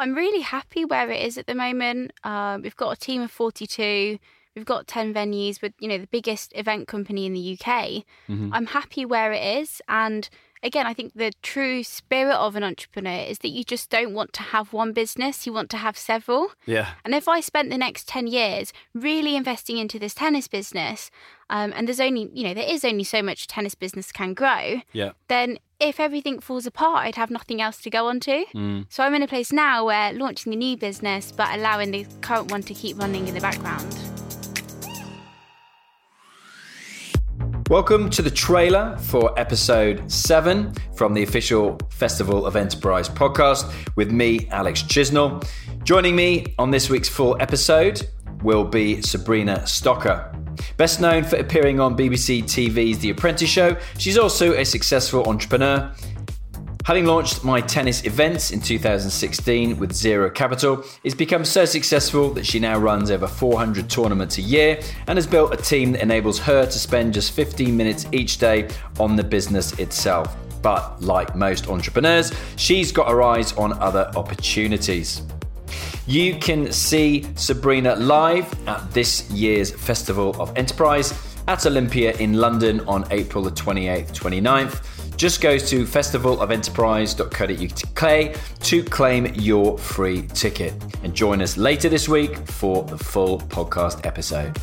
I'm really happy where it is at the moment. Um, we've got a team of 42. We've got 10 venues with, you know, the biggest event company in the UK. Mm-hmm. I'm happy where it is. And again, I think the true spirit of an entrepreneur is that you just don't want to have one business, you want to have several. Yeah. And if I spent the next 10 years really investing into this tennis business, um, and there's only, you know, there is only so much tennis business can grow, Yeah. then if everything falls apart, I'd have nothing else to go on to. Mm. So I'm in a place now where launching a new business, but allowing the current one to keep running in the background. Welcome to the trailer for episode seven from the official Festival of Enterprise podcast with me, Alex Chisnell. Joining me on this week's full episode will be Sabrina Stocker. Best known for appearing on BBC TV's The Apprentice Show, she's also a successful entrepreneur. Having launched Mi Tennis Events in 2016 with zero capital, it's become so successful that she now runs over 400 tournaments a year and has built a team that enables her to spend just 15 minutes each day on the business itself. But like most entrepreneurs, she's got her eyes on other opportunities. You can see Sabrina live at this year's Festival of Enterprise at Olympia in London on April the 28th, 29th. Just go to festivalofenterprise.co.uk to claim your free ticket and join us later this week for the full podcast episode.